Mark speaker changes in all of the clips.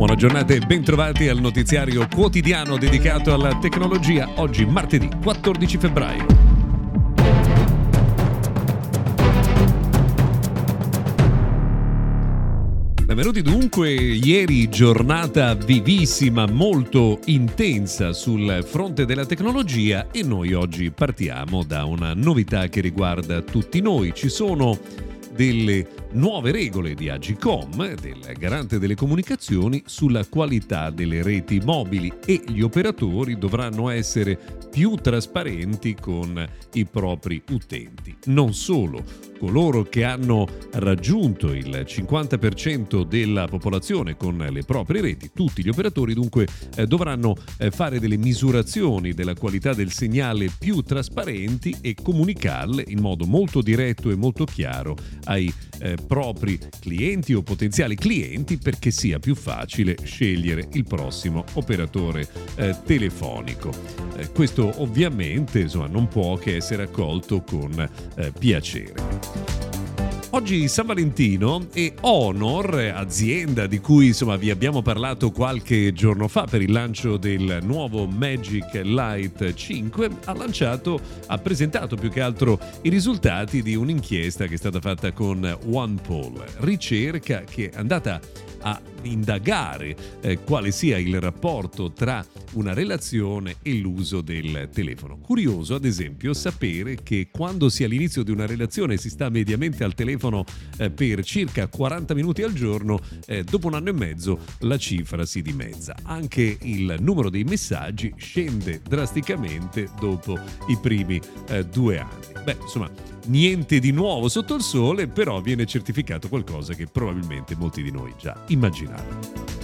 Speaker 1: Buona giornata e bentrovati al notiziario quotidiano dedicato alla tecnologia, oggi martedì 14 febbraio. Benvenuti dunque, ieri giornata vivissima, molto intensa sul fronte della tecnologia e noi oggi partiamo da una novità che riguarda tutti noi. Ci sono delle nuove regole di Agicom, del garante delle comunicazioni, sulla qualità delle reti mobili e gli operatori dovranno essere più trasparenti con i propri utenti. Non solo, coloro che hanno raggiunto il 50% della popolazione con le proprie reti, tutti gli operatori dunque eh, dovranno eh, fare delle misurazioni della qualità del segnale più trasparenti e comunicarle in modo molto diretto e molto chiaro ai eh, propri clienti o potenziali clienti perché sia più facile scegliere il prossimo operatore eh, telefonico. Eh, questo ovviamente insomma, non può che essere accolto con eh, piacere. Oggi San Valentino e Honor, azienda di cui insomma vi abbiamo parlato qualche giorno fa per il lancio del nuovo Magic Light 5, ha lanciato, ha presentato più che altro i risultati di un'inchiesta che è stata fatta con OnePoll, ricerca che è andata a indagare eh, quale sia il rapporto tra una relazione e l'uso del telefono. Curioso, ad esempio, sapere che quando si all'inizio di una relazione si sta mediamente al telefono eh, per circa 40 minuti al giorno, eh, dopo un anno e mezzo la cifra si dimezza. Anche il numero dei messaggi scende drasticamente dopo i primi eh, due anni. Beh, insomma, niente di nuovo sotto il sole, però viene certificato qualcosa che probabilmente molti di noi già immaginavano.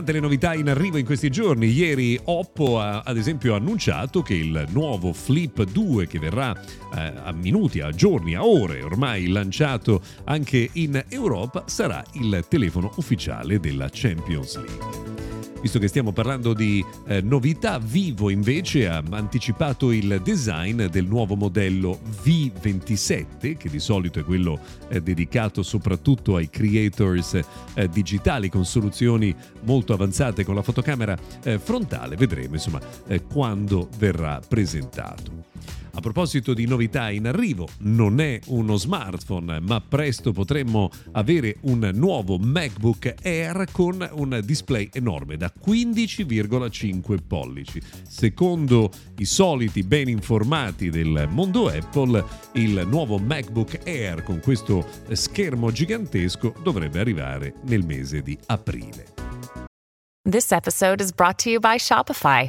Speaker 1: Tante le novità in arrivo in questi giorni. Ieri Oppo ha ad esempio annunciato che il nuovo Flip 2 che verrà eh, a minuti, a giorni, a ore ormai lanciato anche in Europa sarà il telefono ufficiale della Champions League. Visto che stiamo parlando di eh, novità, Vivo invece ha anticipato il design del nuovo modello V27, che di solito è quello eh, dedicato soprattutto ai creators eh, digitali con soluzioni molto avanzate con la fotocamera eh, frontale. Vedremo insomma eh, quando verrà presentato. A proposito di novità in arrivo, non è uno smartphone, ma presto potremmo avere un nuovo MacBook Air con un display enorme da 15,5 pollici. Secondo i soliti ben informati del mondo Apple, il nuovo MacBook Air con questo schermo gigantesco dovrebbe arrivare nel mese di aprile.
Speaker 2: This episode is brought to you by Shopify.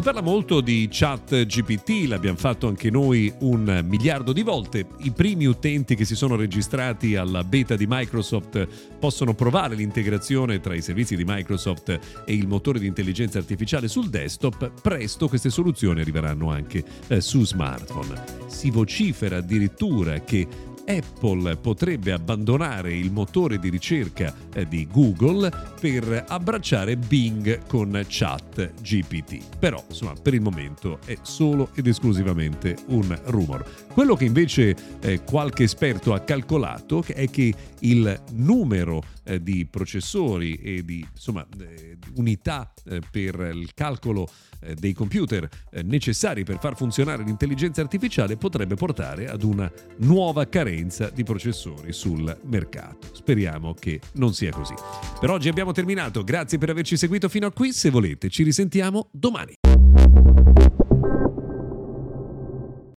Speaker 1: Si parla molto di chat GPT, l'abbiamo fatto anche noi un miliardo di volte. I primi utenti che si sono registrati alla beta di Microsoft possono provare l'integrazione tra i servizi di Microsoft e il motore di intelligenza artificiale sul desktop. Presto queste soluzioni arriveranno anche eh, su smartphone. Si vocifera addirittura che Apple potrebbe abbandonare il motore di ricerca eh, di Google per abbracciare Bing con chat GPT. Però, insomma, per il momento è solo ed esclusivamente un rumor. Quello che invece eh, qualche esperto ha calcolato è che il numero eh, di processori e di insomma, eh, unità eh, per il calcolo eh, dei computer eh, necessari per far funzionare l'intelligenza artificiale potrebbe portare ad una nuova carenza di processori sul mercato. Speriamo che non sia così. Per oggi abbiamo terminato, grazie per averci seguito fino a qui, se volete ci risentiamo domani.